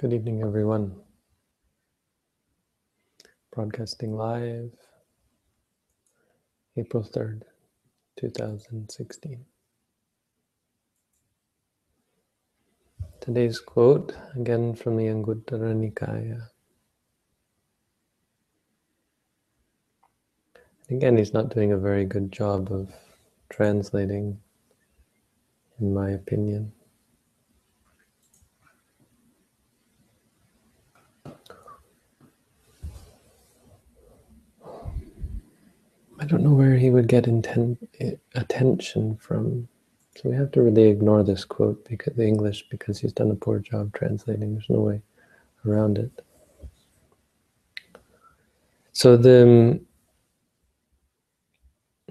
Good evening, everyone. Broadcasting live, April 3rd, 2016. Today's quote, again from the Anguttara Nikaya. Again, he's not doing a very good job of translating, in my opinion. Don't know where he would get attention from. So we have to really ignore this quote because the English because he's done a poor job translating. There's no way around it. So the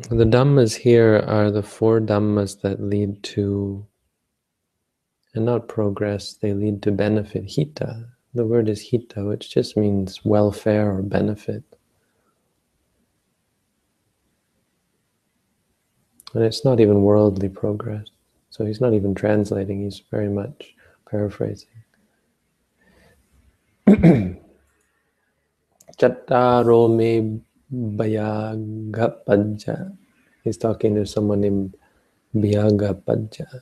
the dhammas here are the four dhammas that lead to and not progress, they lead to benefit, hita. The word is hita, which just means welfare or benefit. And it's not even worldly progress. So he's not even translating, he's very much paraphrasing. Chattaro me Byagghapajja. He's talking to someone named Byagghapajja.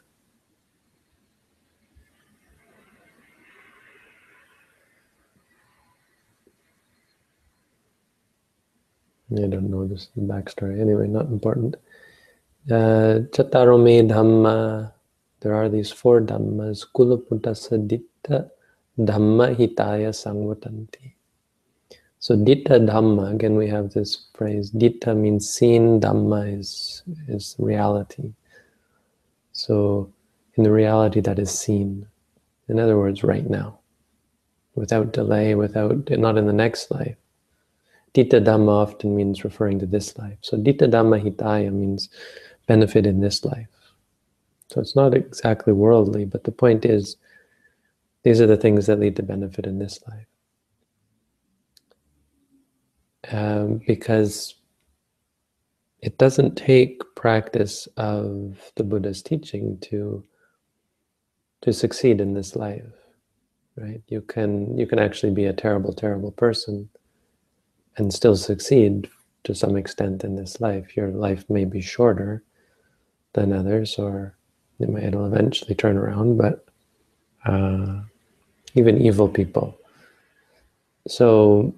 I don't know this is the backstory. Anyway, not important. Uh, Chatarome Dhamma, there are these four Dhammas, Kulaputasa Ditta Dhamma Hitaya Sangvatanti. So Ditta Dhamma, again we have this phrase, Ditta means seen, Dhamma is, is reality. So in the reality that is seen, in other words, right now, without delay, without, not in the next life. Ditta Dhamma often means referring to this life. So Ditta Dhamma Hitaya means benefit in this life. So it's not exactly worldly, but the point is, these are the things that lead to benefit in this life. Um, because it doesn't take practice of the Buddha's teaching to to succeed in this life, right? You can you can actually be a terrible, terrible person and still succeed to some extent in this life. Your life may be shorter, than others, or it'll eventually turn around, but uh, even evil people. So,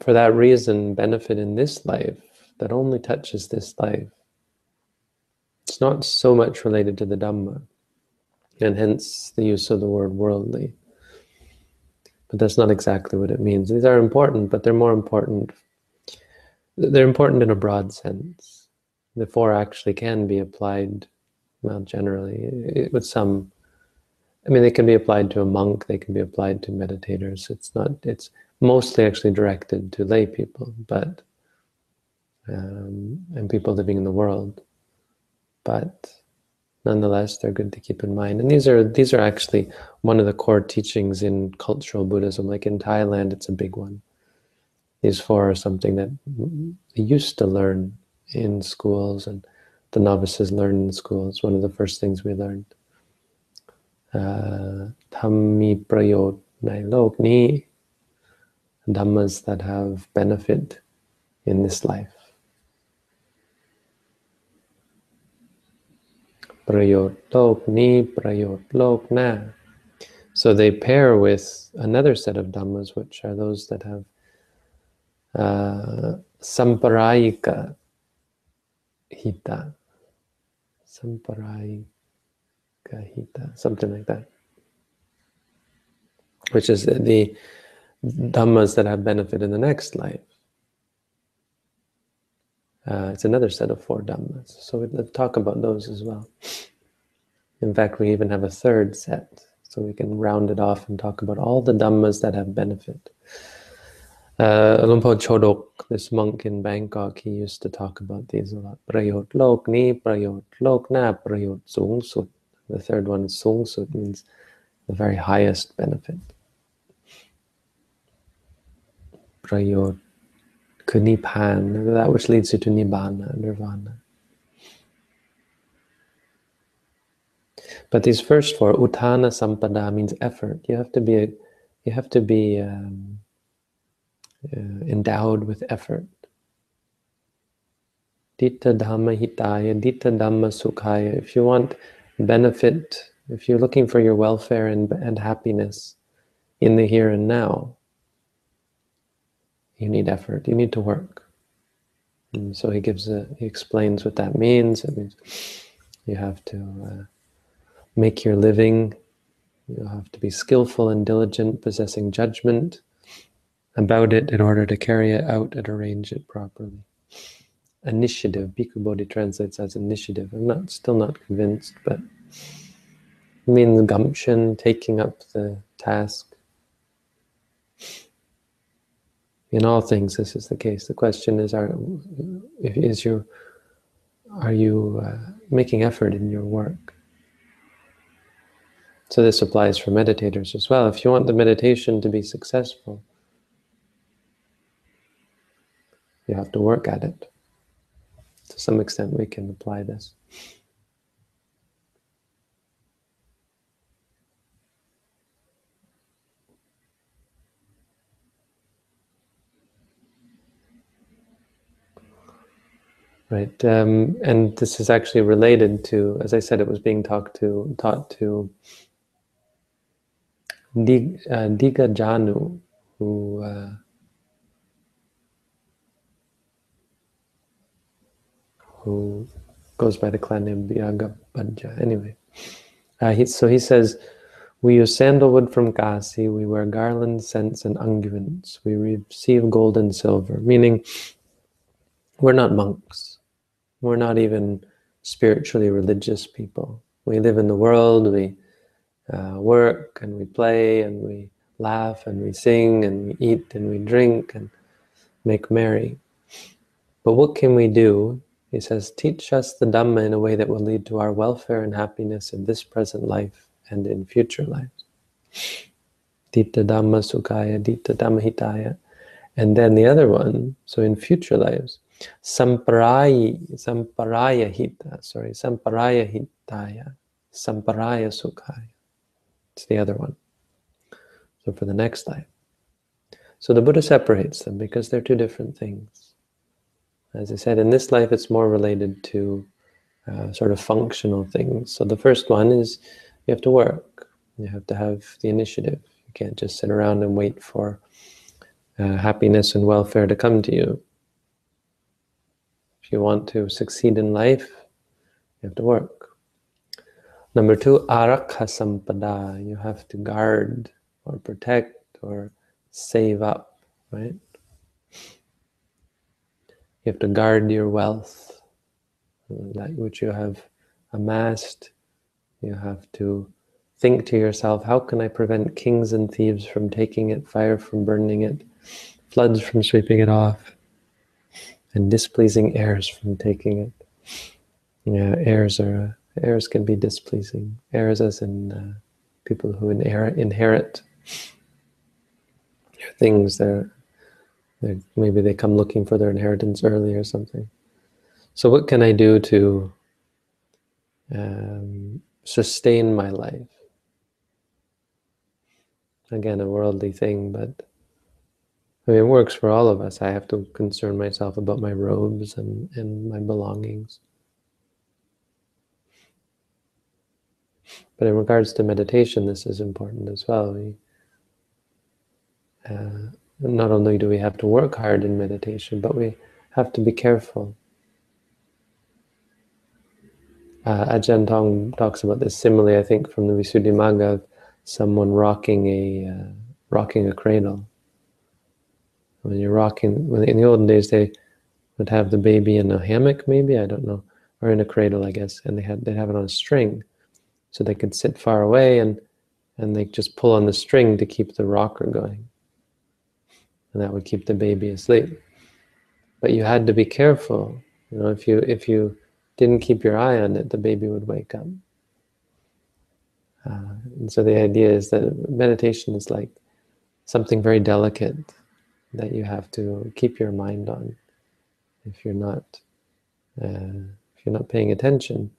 for that reason, benefit in this life that only touches this life, it's not so much related to the Dhamma, and hence the use of the word worldly. But that's not exactly what it means. These are important, but they're more important. They're important in a broad sense the four actually can be applied, well, generally, with some, I mean, they can be applied to a monk, they can be applied to meditators. It's not, it's mostly actually directed to lay people, but, um, and people living in the world. But nonetheless, they're good to keep in mind. And these are, these are actually one of the core teachings in cultural Buddhism. Like in Thailand, it's a big one. These four are something that they used to learn in schools and the novices learn in schools. One of the first things we learned. Uh, Dhammi prayot nai lok ni Dhammas that have benefit in this life. Prayot lok ni, prayot lok na. So they pair with another set of dhammas, which are those that have uh, samparayika hita, samparayika hita, something like that. Which is the dhammas that have benefit in the next life. Uh, it's another set of four dhammas. So we'll talk about those as well. In fact, we even have a third set, so we can round it off and talk about all the dhammas that have benefit. Uh, Luang Por Chodok, this monk in Bangkok, he used to talk about these a lot. Prayot lok ni, prayot lok na, prayot sung sut. The third one is sung sut, means the very highest benefit. Prayot kunipan, that which leads you to nibbana, nirvana. But these first four, uttana sampada means effort. You have to be you have to be um, uh, endowed with effort. Ditta Dhamma Hitaya, Ditta Dhamma Sukhaya. If you want benefit, if you're looking for your welfare and, and happiness in the here and now, you need effort, you need to work. And so he gives a, he explains what that means. It means you have to uh, make your living, you have to be skillful and diligent, possessing judgment about it in order to carry it out and arrange it properly. Initiative, Bhikkhu Bodhi translates as initiative. I'm not still not convinced, but it means gumption, taking up the task. In all things, this is the case. The question is: Are is you are you uh, making effort in your work? So this applies for meditators as well. If you want the meditation to be successful, you have to work at it. To some extent, we can apply this. Right, um, and this is actually related to, as I said, it was being talked to, taught to uh, Digha Janu, who uh, who goes by the clan name Bhagabhadja. Anyway, uh, he, so he says, we use sandalwood from Kasi, we wear garlands, scents, and unguents. We receive gold and silver, meaning we're not monks we're not even spiritually religious people. We live in the world, we uh, work and we play and we laugh and we sing and we eat and we drink and make merry. But what can we do? He says, teach us the Dhamma in a way that will lead to our welfare and happiness in this present life and in future lives. Ditta Dhamma Sukhaya, Ditta Dhamma Hitaya. And then the other one, so in future lives, Samparaya, samparaya hita, sorry, samparaya hitaya, samparaya sukhaya. It's the other one. So for the next life. So the Buddha separates them because they're two different things. As I said, in this life it's more related to uh, sort of functional things. So the first one is you have to work. You have to have the initiative. You can't just sit around and wait for uh, happiness and welfare to come to you. If you want to succeed in life, you have to work. Number two, arakha sampada. You have to guard or protect or save up, right? You have to guard your wealth, that which you have amassed. You have to think to yourself, how can I prevent kings and thieves from taking it, fire from burning it, floods from sweeping it off? and displeasing heirs from taking it. Yeah, heirs are heirs can be displeasing. Heirs, as in uh, people who inherit inherit things. They're, they're maybe they come looking for their inheritance early or something. So, what can I do to um, sustain my life? Again, a worldly thing, but I mean, it works for all of us. I have to concern myself about my robes and, and my belongings. But in regards to meditation, this is important as well. We, uh, not only do we have to work hard in meditation, but we have to be careful. Uh, Ajahn Tong talks about this simile, I think, from the Visuddhimagga of someone rocking a uh, rocking a cradle when you're rocking, when in the olden days they would have the baby in a hammock, maybe I don't know, or in a cradle, I guess, and they had they'd have it on a string, so they could sit far away and and they just pull on the string to keep the rocker going, and that would keep the baby asleep. But you had to be careful, you know, if you if you didn't keep your eye on it, the baby would wake up. Uh, and so the idea is that meditation is like something very delicate that you have to keep your mind on. If you're not, uh, if you're not paying attention,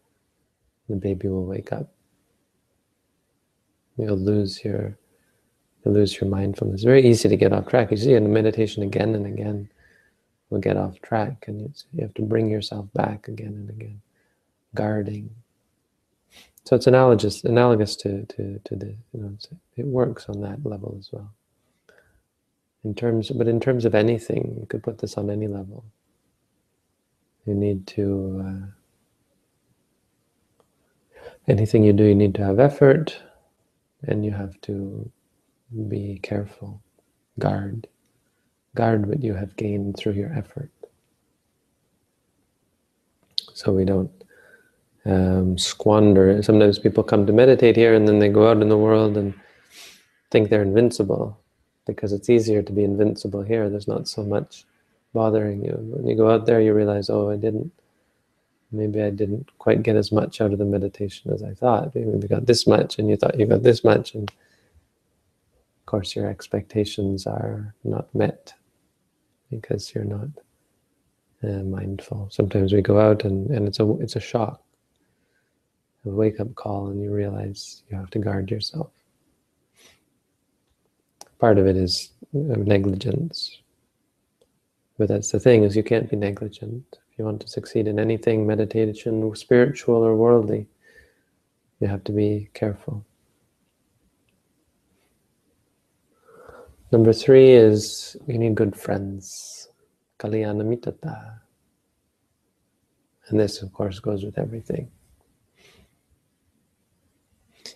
the baby will wake up. You'll lose your You lose your mindfulness. It's very easy to get off track. You see in meditation again and again, we'll get off track, and you have to bring yourself back again and again, guarding. So it's analogous, analogous to to to the you know it works on that level as well. In terms, but in terms of anything, you could put this on any level. You need to. Uh, anything you do, you need to have effort, and you have to be careful, guard, guard what you have gained through your effort. So we don't um, squander. Sometimes people come to meditate here and then they go out in the world and think they're invincible because it's easier to be invincible here. There's not so much bothering you. When you go out there, you realize, oh, I didn't, maybe I didn't quite get as much out of the meditation as I thought. Maybe we got this much and you thought you got this much. And course, your expectations are not met because you're not uh, mindful. Sometimes we go out and, and it's a it's a shock, a wake up call, and you realize you have to guard yourself. Part of it is uh, negligence, but that's the thing is you can't be negligent if you want to succeed in anything, meditation, spiritual or worldly. You have to be careful. Number three is you need good friends. Kalyana mitata. And this, of course, goes with everything.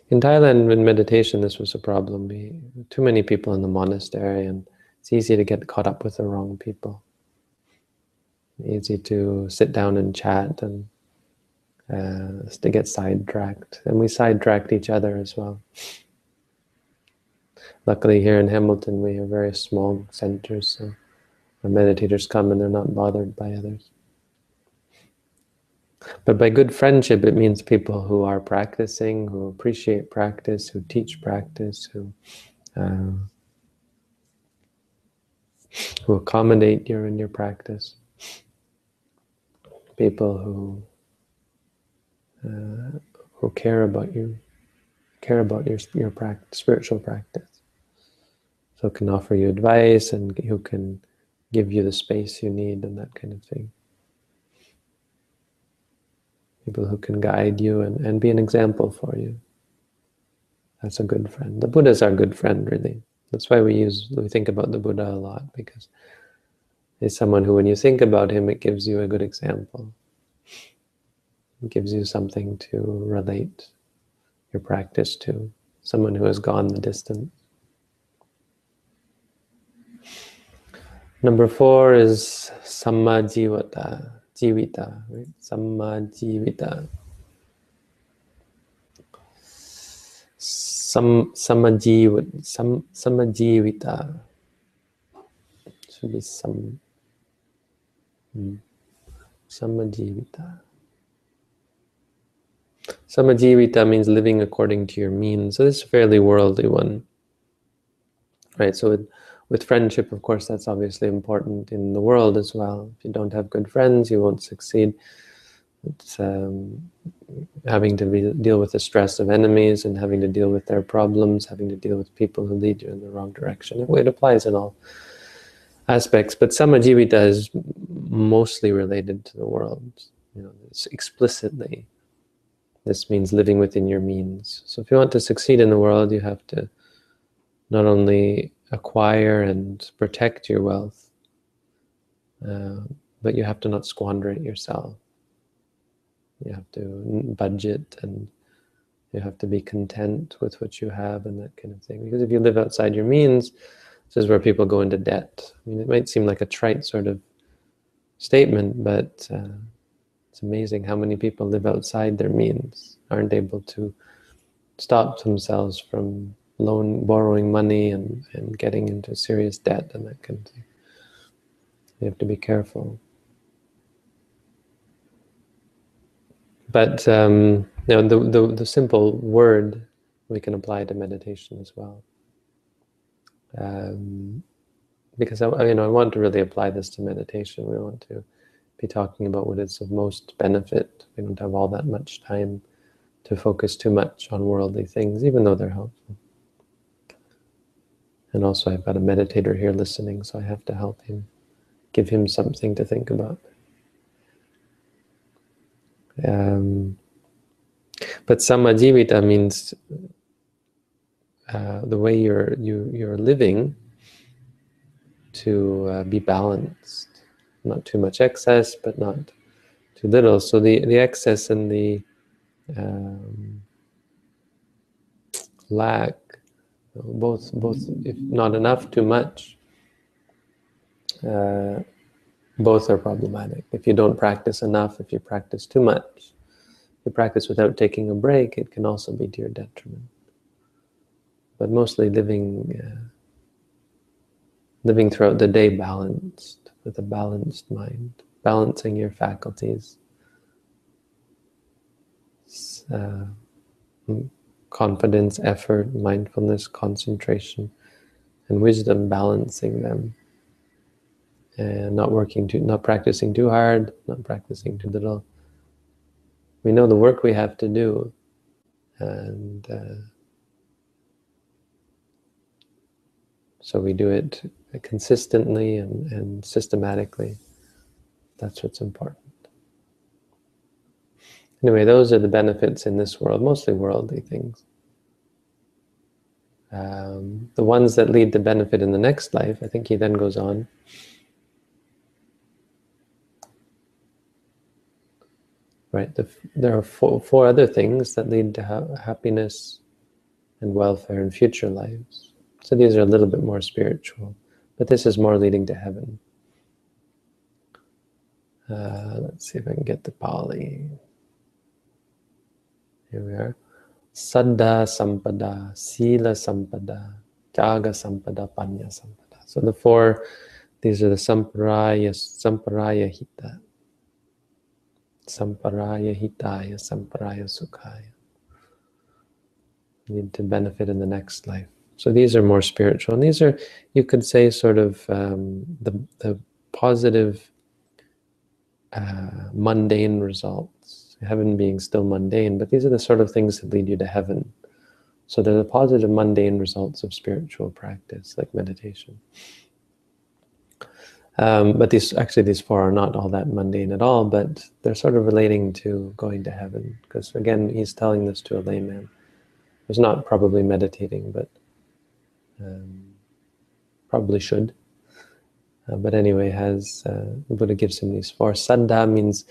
In Thailand, in meditation, this was a problem. We, too many people in the monastery, and it's easy to get caught up with the wrong people. Easy to sit down and chat and uh, to get sidetracked. And we sidetracked each other as well. Luckily, here in Hamilton, we have very small centers, so our meditators come and they're not bothered by others. But by good friendship, it means people who are practicing, who appreciate practice, who teach practice, who uh, who accommodate you in your practice. People who uh, who care about you, care about your your practice, spiritual practice so can offer you advice and who can give you the space you need and that kind of thing. People who can guide you and, and be an example for you. That's a good friend. The Buddha is our good friend, really. That's why we use we think about the Buddha a lot because he's someone who, when you think about him, it gives you a good example. It gives you something to relate your practice to. Someone who has gone the distance. Number four is Samma Jivata, Jivita, right? Samma Jivita. Sam, Samajiv, Sam, Samajivita. Should be some. Hmm. Samajivita. Samajivita means living according to your means. So this is a fairly worldly one. Right, so it, with friendship, of course, that's obviously important in the world as well. If you don't have good friends, you won't succeed. It's um, having to deal with the stress of enemies and having to deal with their problems, having to deal with people who lead you in the wrong direction. It applies in all aspects, but samajivita is mostly related to the world. You know, it's explicitly. This means living within your means. So if you want to succeed in the world, you have to not only acquire and protect your wealth, uh, but you have to not squander it yourself. You have to budget and you have to be content with what you have and that kind of thing. Because if you live outside your means, this is where people go into debt. I mean, it might seem like a trite sort of statement, but uh, it's amazing how many people live outside their means, aren't able to stop themselves from loan, borrowing money and, and getting into serious debt and that kind of thing. You have to be careful. But um, you know, the, the, the simple word we can apply to meditation as well. Um, because I, you know, I want to really apply this to meditation. We want to be talking about what is of most benefit. We don't have all that much time to focus too much on worldly things, even though they're helpful. And also I've got a meditator here listening, so I have to help him, give him something to think about. Um, but samajivita means uh, the way you're you you're living to uh, be balanced, not too much excess, but not too little. So the the excess and the um, lack, both both if not enough, too much. Uh, both are problematic. If you don't practice enough, if you practice too much, if you practice without taking a break, it can also be to your detriment. But mostly living, uh, living throughout the day balanced, with a balanced mind, balancing your faculties, uh, confidence, effort, mindfulness, concentration, and wisdom, balancing them and not working too, not practicing too hard, not practicing too little. We know the work we have to do, and uh, so we do it consistently and, and systematically. That's what's important. Anyway, those are the benefits in this world, mostly worldly things. Um, the ones that lead to benefit in the next life, I think he then goes on right? The, there are four, four other things that lead to ha happiness and welfare in future lives. So these are a little bit more spiritual, but this is more leading to heaven. Uh, let's see if I can get the Pali. Here we are. Saddha Sampada, Sila Sampada, Tyaga Sampada, Panya Sampada. So the four, these are the Samparaya, Samparaya Hita. Samparaya hitaya, samparaya sukhaya. Need to benefit in the next life. So these are more spiritual. And these are, you could say, sort of um, the, the positive uh, mundane results. Heaven being still mundane, but these are the sort of things that lead you to heaven. So they're the positive mundane results of spiritual practice, like meditation. Um, but these actually these four are not all that mundane at all, but they're sort of relating to going to heaven. Because again, he's telling this to a layman who's not probably meditating, but um, probably should. Uh, but anyway, has uh, the Buddha gives him these four. Saddha means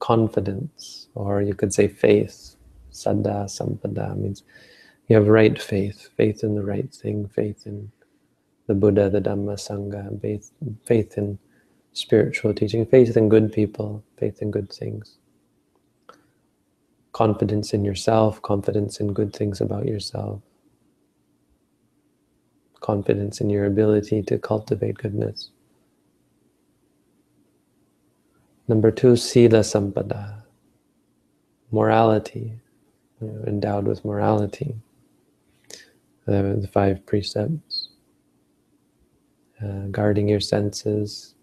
confidence, or you could say faith. Saddha, sampada means you have right faith, faith in the right thing, faith in the Buddha, the Dhamma, Sangha, faith, faith in spiritual teaching, faith in good people, faith in good things. Confidence in yourself, confidence in good things about yourself. Confidence in your ability to cultivate goodness. Number two, Sila Sampada, morality, you know, endowed with morality. Uh, the five precepts uh, guarding your senses,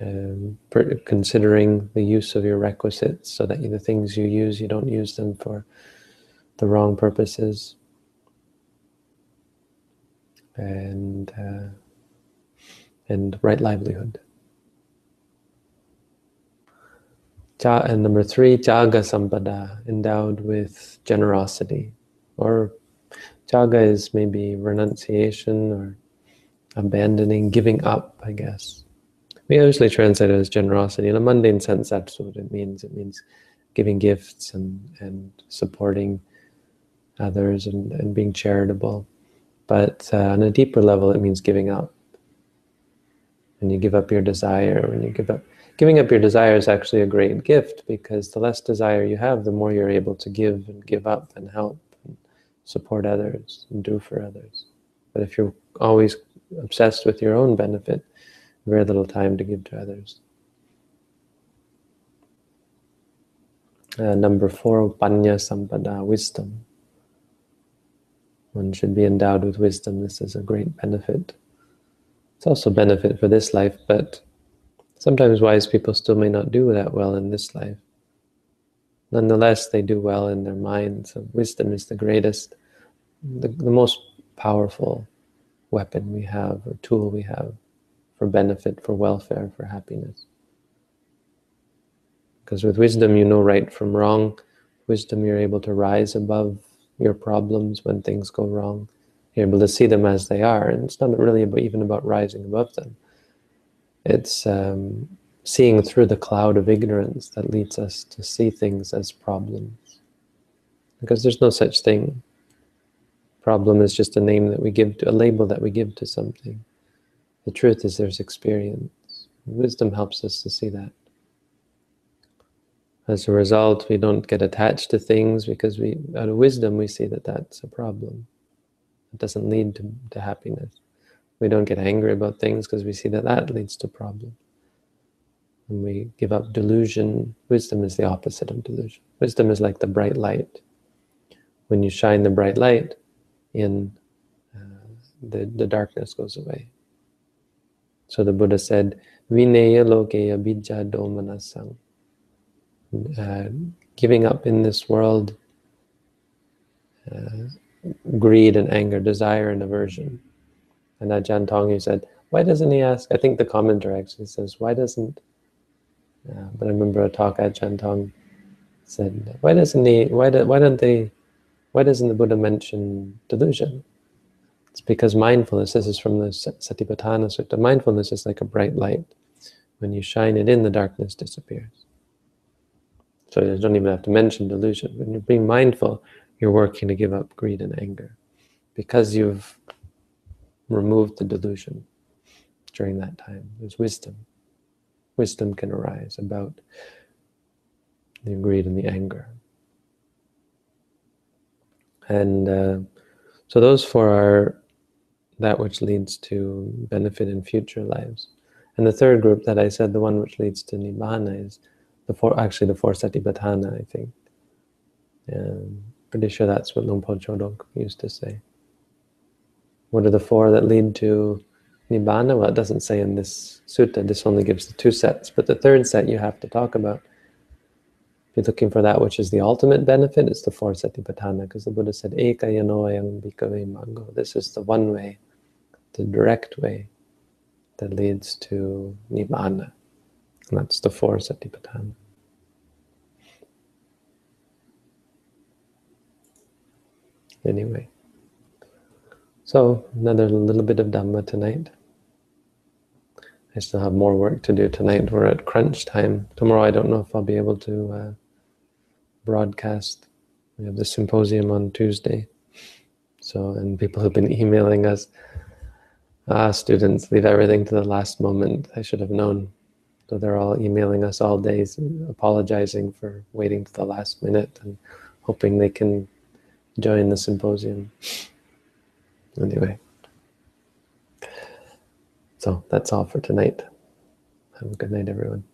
um, considering the use of your requisites so that the things you use, you don't use them for the wrong purposes. And, uh, and right livelihood. And number three, Tyaga Sampada, endowed with generosity or Tyaga is maybe renunciation or abandoning, giving up, I guess. We usually translate it as generosity. In a mundane sense, that's what it means. It means giving gifts and, and supporting others and, and being charitable. But uh, on a deeper level, it means giving up. When you give up your desire, when you give up, giving up your desire is actually a great gift because the less desire you have, the more you're able to give and give up and help and support others and do for others. But if you're always obsessed with your own benefit, very little time to give to others. Uh, number four, panya sampada, wisdom. One should be endowed with wisdom. This is a great benefit. It's also a benefit for this life, but sometimes wise people still may not do that well in this life. nonetheless they do well in their minds. So wisdom is the greatest, the, the most powerful weapon we have or tool we have for benefit, for welfare, for happiness. Because with wisdom, you know right from wrong. Wisdom, you're able to rise above your problems when things go wrong. You're able to see them as they are. And it's not really about, even about rising above them. It's um, seeing through the cloud of ignorance that leads us to see things as problems. Because there's no such thing. Problem is just a name that we give to, a label that we give to something. The truth is there's experience. Wisdom helps us to see that. As a result, we don't get attached to things because we, out of wisdom, we see that that's a problem. It doesn't lead to, to happiness. We don't get angry about things because we see that that leads to problem. When we give up delusion, wisdom is the opposite of delusion. Wisdom is like the bright light. When you shine the bright light in, uh, the, the darkness goes away. So the Buddha said, Vineya lokeya bija domanasang. Uh, giving up in this world uh, greed and anger, desire and aversion. And Ajahn Tong, he said, why doesn't he ask? I think the commenter actually says, why doesn't, uh, but I remember a talk Ajahn Tong said, why doesn't he, why, do, why don't they, why doesn't the Buddha mention delusion? It's because mindfulness, this is from the Satipatthana Sutta, mindfulness is like a bright light. When you shine it in, the darkness disappears. So you don't even have to mention delusion. When you're being mindful, you're working to give up greed and anger because you've removed the delusion during that time. There's wisdom. Wisdom can arise about the greed and the anger. And uh, so those four are that which leads to benefit in future lives. And the third group that I said, the one which leads to Nibbana is the four, actually the four satipatthana, I think. Um, pretty sure that's what Luang Por Chodok used to say. What are the four that lead to Nibbana? Well, it doesn't say in this sutta, this only gives the two sets, but the third set you have to talk about. If you're looking for that which is the ultimate benefit, it's the four satipatthana, because the Buddha said, Eka bhikkhave maggo. This is the one way the direct way that leads to Nibbana. And that's the four Satipatthana. Anyway, so another little bit of Dhamma tonight. I still have more work to do tonight. We're at crunch time. Tomorrow I don't know if I'll be able to uh, broadcast. We have the symposium on Tuesday. So, and people have been emailing us Ah, students leave everything to the last moment. I should have known. So they're all emailing us all days, apologizing for waiting to the last minute and hoping they can join the symposium. Anyway, so that's all for tonight. Have a good night, everyone.